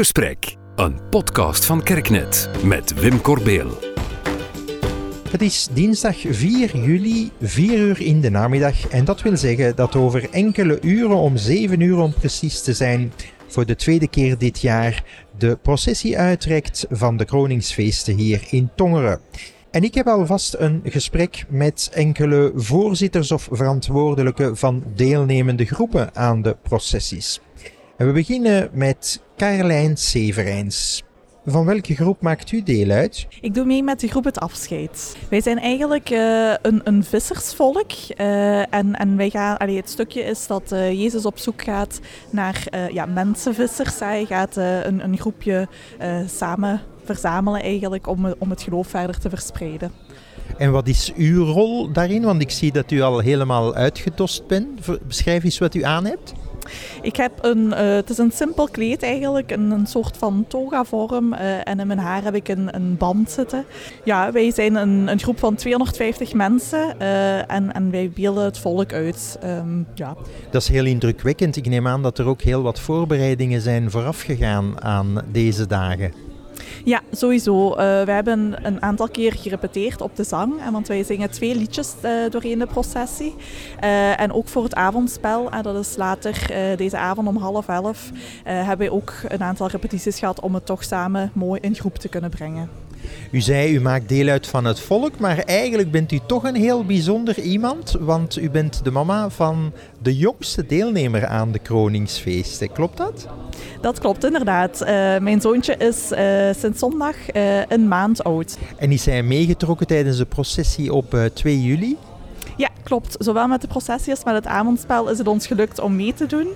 Gesprek, een podcast van Kerknet met Wim Corbeel. Het is dinsdag 4 juli, 4 uur in de namiddag. En dat wil zeggen dat over enkele uren, om 7 uur om precies te zijn, voor de tweede keer dit jaar de processie uitrekt van de kroningsfeesten hier in Tongeren. En ik heb alvast een gesprek met enkele voorzitters of verantwoordelijken van deelnemende groepen aan de processies. En we beginnen met Carlijn Severijns. Van welke groep maakt u deel uit? Ik doe mee met de groep Het Afscheid. Wij zijn eigenlijk uh, een, een, vissersvolk. Uh, en, en wij gaan, allee, het stukje is dat uh, Jezus op zoek gaat naar ja, mensenvissers. Hij gaat een, een, groepje samen verzamelen eigenlijk om, om het geloof verder te verspreiden. En wat is uw rol daarin? Want ik zie dat u al helemaal uitgedost bent. Beschrijf eens wat u aan hebt. Ik heb een, uh, het is een simpel kleed eigenlijk, een, een soort van toga-vorm. Uh, en in mijn haar heb ik een, een band zitten. Ja, wij zijn een, een groep van 250 mensen uh, en, en wij beelden het volk uit. Um, ja. Dat is heel indrukwekkend. Ik neem aan dat er ook heel wat voorbereidingen zijn voorafgegaan aan deze dagen. Ja, sowieso. Uh, we hebben een aantal keer gerepeteerd op de zang. Want wij zingen twee liedjes uh, doorheen de processie. Uh, en ook voor het avondspel, en dat is later deze avond om half elf, hebben wij ook een aantal repetities gehad om het toch samen mooi in groep te kunnen brengen. U zei, u maakt deel uit van het volk, maar eigenlijk bent u toch een heel bijzonder iemand, want u bent de mama van de jongste deelnemer aan de Kroningsfeesten. Klopt dat? Dat klopt inderdaad. Uh, mijn zoontje is uh, sinds zondag uh, een maand oud. En is hij meegetrokken tijdens de processie op 2 juli? Ja, klopt. Zowel met de processie als met het avondspel is het ons gelukt om mee te doen. Uh,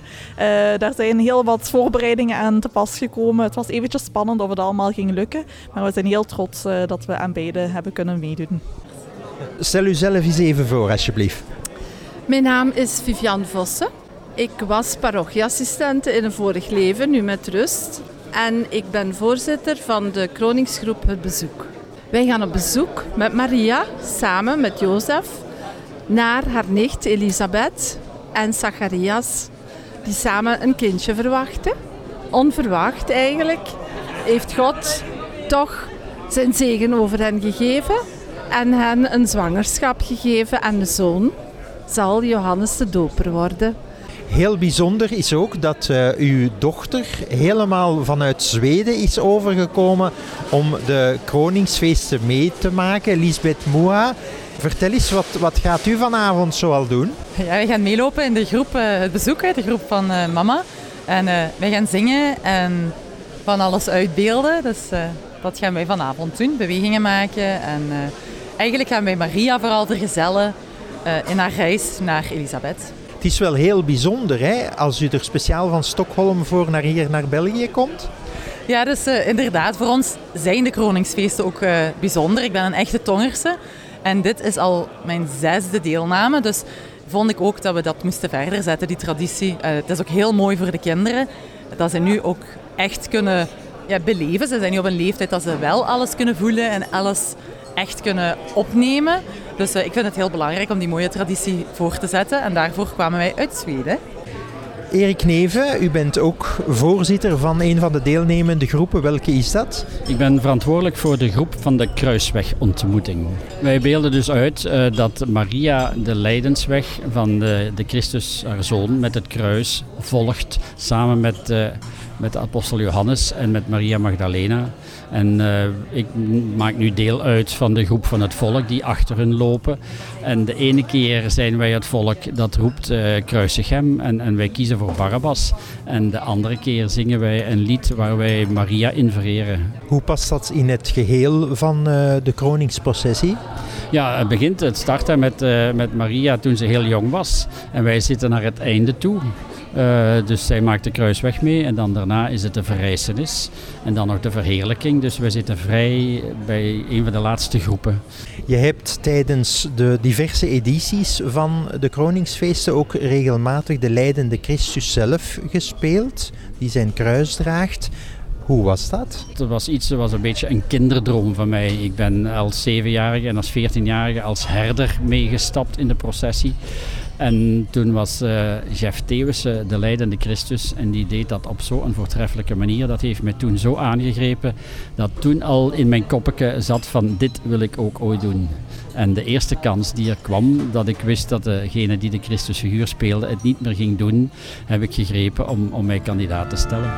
daar zijn heel wat voorbereidingen aan te pas gekomen. Het was eventjes spannend of het allemaal ging lukken. Maar we zijn heel trots uh, dat we aan beide hebben kunnen meedoen. Stel u zelf eens even voor, alsjeblieft. Mijn naam is Vivian Vossen. Ik was parochieassistente in een vorig leven, nu met rust. En ik ben voorzitter van de Kroningsgroep Het Bezoek. Wij gaan op bezoek met Maria, samen met Jozef, naar haar nicht Elisabeth en Zacharias, die samen een kindje verwachten. Onverwacht eigenlijk heeft God toch zijn zegen over hen gegeven en hen een zwangerschap gegeven en de zoon zal Johannes de Doper worden. Heel bijzonder is ook dat uh, uw dochter helemaal vanuit Zweden is overgekomen om de Kroningsfeesten mee te maken. Lisbeth Moa. Vertel eens, wat, wat gaat u vanavond zoal doen? Ja, wij gaan meelopen in de groep uh, Het Bezoek, de groep van uh, mama. En wij gaan zingen en van alles uitbeelden. Dus dat gaan wij vanavond doen, bewegingen maken. En eigenlijk gaan wij Maria vooral vergezellen in haar reis naar Elisabeth. Het is wel heel bijzonder hè, als u er speciaal van Stockholm voor naar hier naar België komt. Ja, dus inderdaad, voor ons zijn de kroningsfeesten ook bijzonder. Ik ben een echte Tongerse en dit is al mijn zesde deelname. Dus vond ik ook dat we dat moesten verder zetten, die traditie. Uh, het is ook heel mooi voor de kinderen dat ze nu ook echt kunnen ja, beleven. Ze zijn nu op een leeftijd dat ze wel alles kunnen voelen en alles echt kunnen opnemen. Dus uh, ik vind het heel belangrijk om die mooie traditie voor te zetten. En daarvoor kwamen wij uit Zweden. Erik Neven, u bent ook voorzitter van een van de deelnemende groepen. Welke is dat? Ik ben verantwoordelijk voor de groep van de Kruiswegontmoeting. Wij beelden dus uit uh, dat Maria de lijdensweg van de, de Christus, haar zoon, met het kruis volgt. Samen met, uh, met de apostel Johannes en met Maria Magdalena. En uh, ik maak nu deel uit van de groep van het volk die achter hun lopen. En de ene keer zijn wij het volk dat roept uh, kruisig hem en, en wij kiezen voor Barabbas. En de andere keer zingen wij een lied waar wij Maria in vereren. Hoe past dat in het geheel van uh, de kroningsprocessie? Ja, het begint, het start met, met Maria toen ze heel jong was. En wij zitten naar het einde toe. Uh, dus zij maakt de kruisweg mee en dan daarna is het de verrijzenis en dan nog de verheerlijking. Dus we zitten vrij bij een van de laatste groepen. Je hebt tijdens de diverse edities van de Kroningsfeesten ook regelmatig de leidende Christus zelf gespeeld, die zijn kruis draagt. Hoe was dat? Het was iets, het was een beetje een kinderdroom van mij. Ik ben als zevenjarige en als veertienjarige als herder meegestapt in de processie. En toen was uh, Jeff Theeuwissen de leidende Christus en die deed dat op zo'n voortreffelijke manier. Dat heeft mij toen zo aangegrepen dat toen al in mijn koppetje zat van dit wil ik ook ooit doen. En de eerste kans die er kwam, dat ik wist dat degene die de Christusfiguur speelde het niet meer ging doen, heb ik gegrepen om, om mij kandidaat te stellen.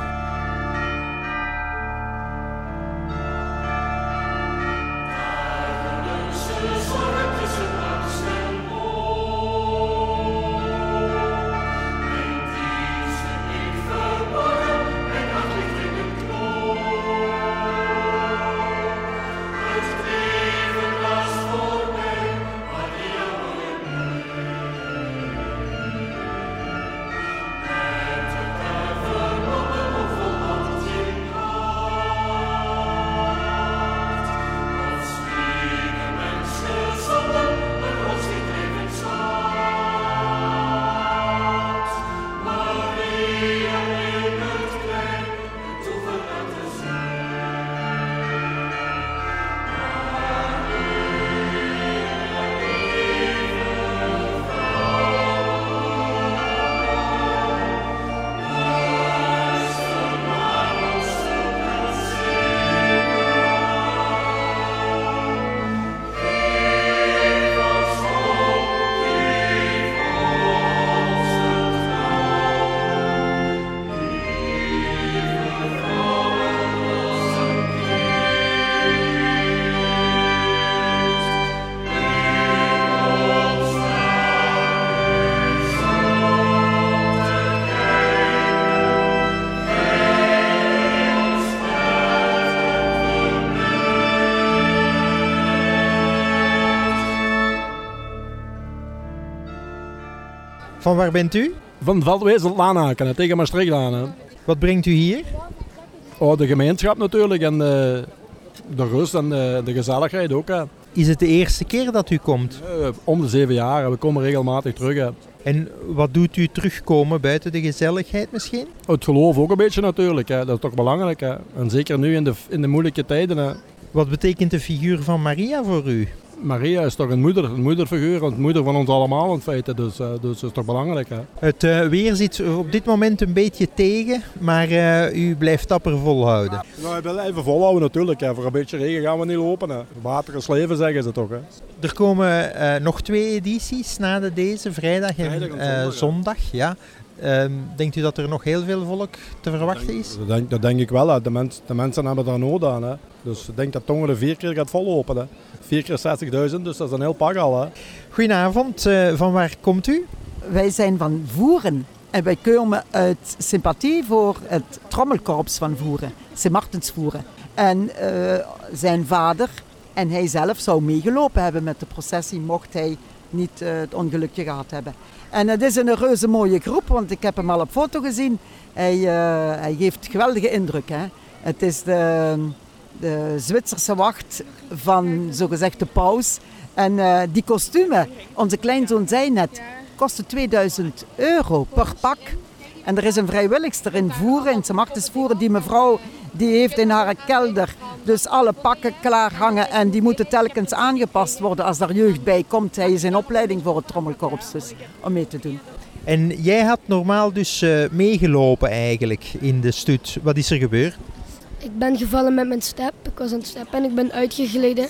Van waar bent u? Van Veldwezel Laanaken, tegen Maastricht aan. Wat brengt u hier? Oh, de gemeenschap natuurlijk en de, de rust en de, de gezelligheid ook. Hè. Is het de eerste keer dat u komt? Uh, om de zeven jaar. We komen regelmatig terug. Hè. En wat doet u terugkomen buiten de gezelligheid misschien? Het geloof ook een beetje natuurlijk. Hè. Dat is toch belangrijk. Hè. En zeker nu in de, in de moeilijke tijden. Hè. Wat betekent de figuur van Maria voor u? Maria is toch een moeder, een moederfiguur, een moeder van ons allemaal in feite. Dus, uh, dus dat is toch belangrijk. Hè? Het uh, weer zit op dit moment een beetje tegen, maar uh, u blijft dapper volhouden. Nou, wil even volhouden natuurlijk. Hè. Voor een beetje regen gaan we niet lopen. Hè. Water is leven, zeggen ze toch. Hè. Er komen nog twee edities na de deze, vrijdag en, vrijdag en zondag. zondag ja. Um, denkt u dat er nog heel veel volk te verwachten is? Dat denk, dat denk ik wel. Hè. De, mens, de, mensen hebben daar nood aan. Hè. Dus ik denk dat Tongeren vier keer gaat vollopen. Hè. Vier keer 60.000, dus dat is een heel pak al. Hè. Goedenavond, uh, van waar komt u? Wij zijn van Voeren. En wij komen uit sympathie voor het trommelkorps van Voeren, Sint Martensvoeren. En uh, zijn vader en hij zelf zou meegelopen hebben met de processie, mocht hij niet uh, het ongelukje gehad hebben. En het is een reuze mooie groep, want ik heb hem al op foto gezien. Hij, uh, geeft geweldige indruk. Hè? Het is de, de Zwitserse wacht van zogezegd de paus. En uh, die kostumen, onze kleinzoon zei net, kosten 2000 euro per pak. En er is een vrijwilligster in Voeren, in Sint Voeren, die mevrouw die heeft in haar kelder dus alle pakken klaar hangen en die moeten telkens aangepast worden als er jeugd bij komt. Hij is in opleiding voor het trommelkorps dus, om mee te doen. En jij had normaal dus uh, meegelopen eigenlijk in de stut. Wat is er gebeurd? Ik ben gevallen met mijn step. Ik was aan het steppen en ik ben uitgegleden.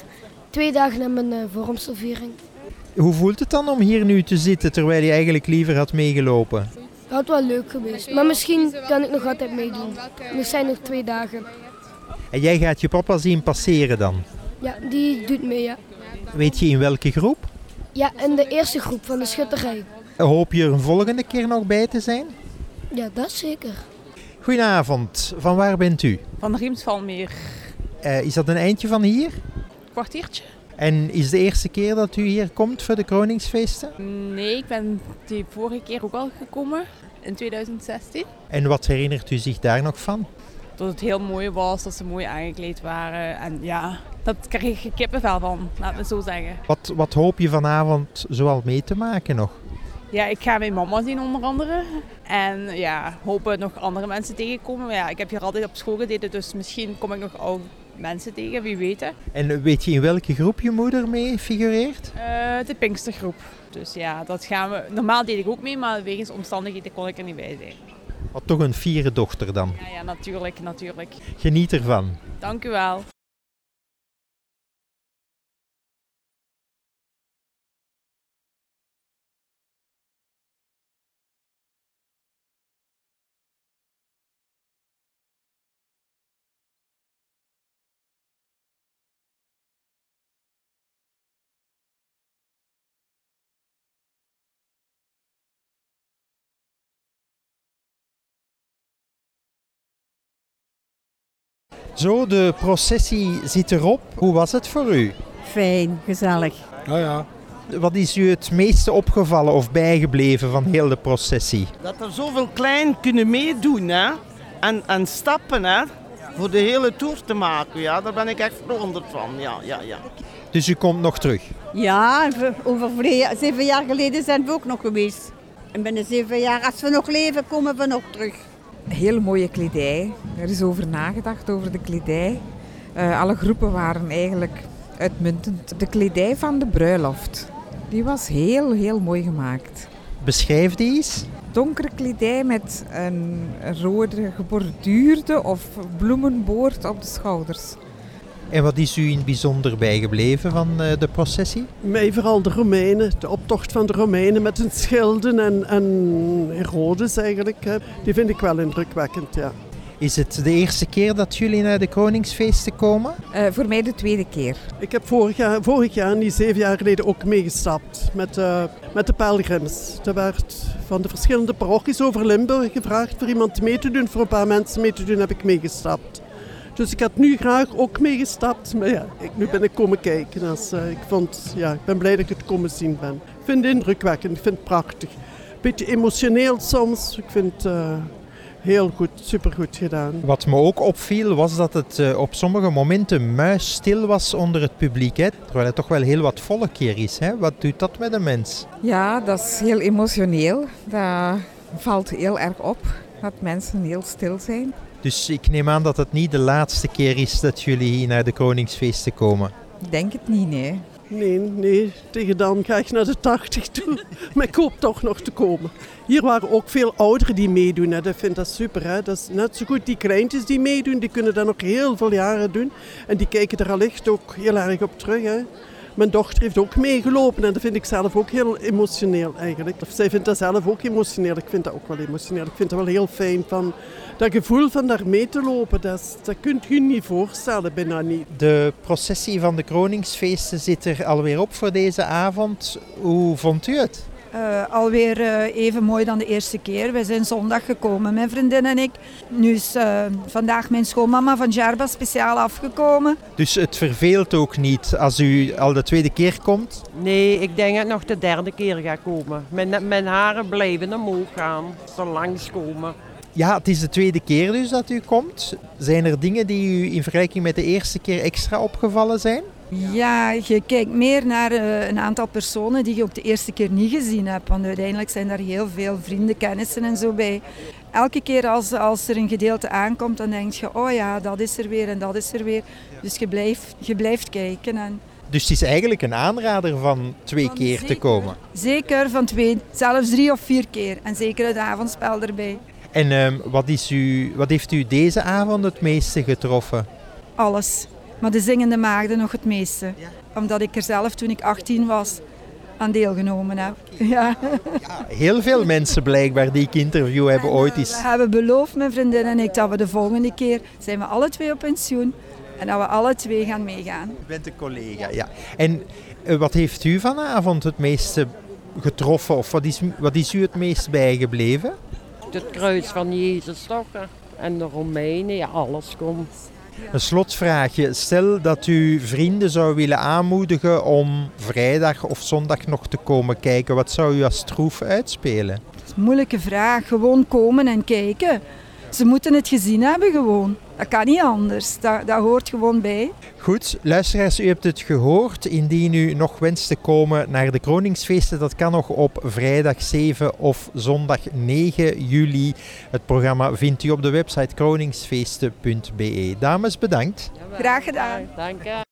Twee dagen na mijn uh, vormstofviering. Hoe voelt het dan om hier nu te zitten terwijl je eigenlijk liever had meegelopen? Dat had wel leuk geweest. Maar misschien kan ik nog altijd meedoen. Er zijn nog twee dagen. En jij gaat je papa zien passeren dan? Ja, die doet mee, ja. Weet je in welke groep? Ja, in de eerste groep van de schutterij. Hoop je er een volgende keer nog bij te zijn? Ja, dat zeker. Goedenavond, van waar bent u? Van Riemsvalmeer. Uh, is dat een eindje van hier? Kwartiertje. En is het de eerste keer dat u hier komt voor de Kroningsfeesten? Nee, ik ben die vorige keer ook al gekomen, in 2016. En wat herinnert u zich daar nog van? Dat het heel mooi was, dat ze mooi aangekleed waren. En ja, dat kreeg ik kippenvel van, laten we zo zeggen. Wat, wat hoop je vanavond zoal mee te maken nog? Ja, ik ga mijn mama zien onder andere. En ja, hopen nog andere mensen tegenkomen. Maar ja, ik heb hier altijd op school gedeten, dus misschien kom ik nog oude mensen tegen, wie weet. hè. En weet je in welke groep je moeder mee figureert? Eh, de Pinkstergroep. Dus ja, dat gaan we... Normaal deed ik ook mee, maar wegens omstandigheden kon ik er niet bij zijn. Wat toch een fiere dochter dan. Ja, ja natuurlijk, natuurlijk. Geniet ervan. Dank u wel. Zo, de processie zit erop. Hoe was het voor u? Fijn, gezellig. Ja, ja. Wat is u het meeste opgevallen of bijgebleven van heel de processie? Dat er zoveel klein kunnen meedoen hè? En, en stappen hè? voor de hele tour te maken. Ja, daar ben ik echt verwonderd van. Ja, ja, ja. Dus u komt nog terug. Ja, over zeven jaar geleden zijn we ook nog geweest. En binnen zeven jaar, als we nog leven, komen we nog terug. Hele mooie kledij. Er is over nagedacht over de kledij. Eh, alle groepen waren eigenlijk uitmuntend. De kledij van de bruiloft, die was heel, heel mooi gemaakt. Beschrijf die eens. Donkere kledij met een rode geborduurde of bloemenboord op de schouders. En wat is u in het bijzonder bijgebleven van eh, de processie? Mij vooral de Romeinen, de optocht van de Romeinen met hun schilden en, en Herodes eigenlijk. Die vind ik wel indrukwekkend, ja. Is het de eerste keer dat jullie naar de Koningsfeesten komen? Eh, voor mij de tweede keer. Ik heb vorig jaar, vorig jaar, niet zeven jaar geleden, ook meegestapt met, eh, met de pelgrims. Er werd van de verschillende parochies over Limburg gevraagd voor iemand mee te doen. Voor een paar mensen mee te doen heb ik meegestapt. Dus ik had nu graag ook meegestapt. Maar ja, ik, nu ben ik komen kijken. Dus, eh, ik, vond, ja, ik ben blij dat ik het komen zien ben. Ik vind het indrukwekkend, ik vind het prachtig. Beetje emotioneel soms. Ik vind het eh, heel goed, supergoed gedaan. Wat me ook opviel was dat het eh, op sommige momenten muisstil was onder het publiek. Hè? Terwijl het toch wel heel wat volk hier is. Hè? Wat doet dat met een mens? Ja, dat is heel emotioneel. Dat valt heel erg op dat mensen heel stil zijn. Dus ik neem aan dat het niet de laatste keer is dat jullie hier naar de Koningsfeesten komen. Ik denk het niet, nee. Nee, nee, tegen dan ga ik naar de 80 toe. Maar ik hoop toch nog te komen. Hier waren ook veel ouderen die meedoen. Hè. Dat vind ik dat super. Hè. Dat is net zo goed die kleintjes die meedoen. Die kunnen dat nog heel veel jaren doen. En die kijken er allicht ook heel erg op terug. Hè. Mijn dochter heeft ook meegelopen en dat vind ik zelf ook heel emotioneel eigenlijk. Of zij vindt dat zelf ook emotioneel. Ik vind dat ook wel emotioneel. Ik vind het wel heel fijn van dat gevoel van daar mee te lopen. Dat, dat kunt u niet voorstellen, bijna niet. De processie van de Koningsfeesten zit er alweer op voor deze avond. Hoe vond u het? Eh, alweer eh, even mooi dan de eerste keer. Wij zijn zondag gekomen, mijn vriendin en ik. Nu is eh, vandaag mijn schoonmama van Jarba speciaal afgekomen. Dus het verveelt ook niet als u al de tweede keer komt? Nee, ik denk dat ik nog de derde keer ga komen. Mijn, mijn haren blijven omhoog gaan, zo langskomen. Ja, het is de tweede keer dus dat u komt. Zijn er dingen die u in vergelijking met de eerste keer extra opgevallen zijn? Ja, je kijkt meer naar eh, een aantal personen die je ook de eerste keer niet gezien hebt. Want uiteindelijk zijn daar heel veel vrienden, kennissen en zo bij. Elke keer als, als er een gedeelte aankomt, dan denk je, oh ja, dat is er weer en dat is er weer. Dus je blijft, je blijft kijken. En Dus het is eigenlijk een aanrader van twee keer te komen. zeker van twee, zelfs drie of vier keer. En zeker het avondspel erbij. En ehm, wat, is u, wat heeft u deze avond het meeste getroffen? Alles. Maar de zingende maagden nog het meeste. Omdat ik er zelf toen ik 18 was aan deelgenomen heb. Ja. Heel veel mensen blijkbaar die ik interview hebben ooit We eens. hebben beloofd, mijn vriendin en ik, dat we de volgende keer zijn we alle twee op pensioen. En dat we alle twee gaan meegaan. U bent een collega, ja. En eh, wat heeft u vanavond het meeste getroffen? Of wat is, wat is u het meest bijgebleven? Het kruis van Jezus toch? En de Romeinen, ja, alles komt. Een slotvraagje. Stel dat u vrienden zou willen aanmoedigen om vrijdag of zondag nog te komen kijken. Wat zou u als troef uitspelen? Moeilijke vraag. Gewoon komen en kijken. Ze moeten het gezien hebben gewoon. Dat kan niet anders. Dat, dat hoort gewoon bij. Goed, luisteraars, u hebt het gehoord. Indien u nog wenst te komen naar de Kroningsfeesten, dat kan nog op vrijdag 7 of zondag 9 juli. Het programma vindt u op de website kroningsfeesten.be. Dames, bedankt. Graag gedaan. Dank je.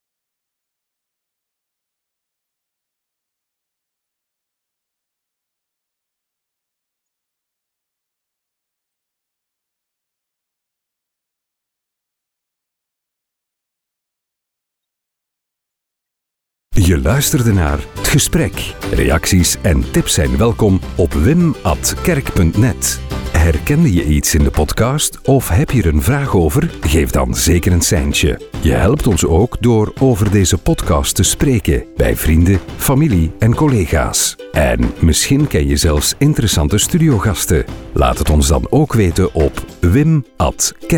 Je luisterde naar Het Gesprek. Reacties en tips zijn welkom op wim.kerk.net. Herkende je iets in de podcast of heb je er een vraag over? Geef dan zeker een seintje. Je helpt ons ook door over deze podcast te spreken bij vrienden, familie en collega's. En misschien ken je zelfs interessante studiogasten. Laat het ons dan ook weten op wim.kerk.net.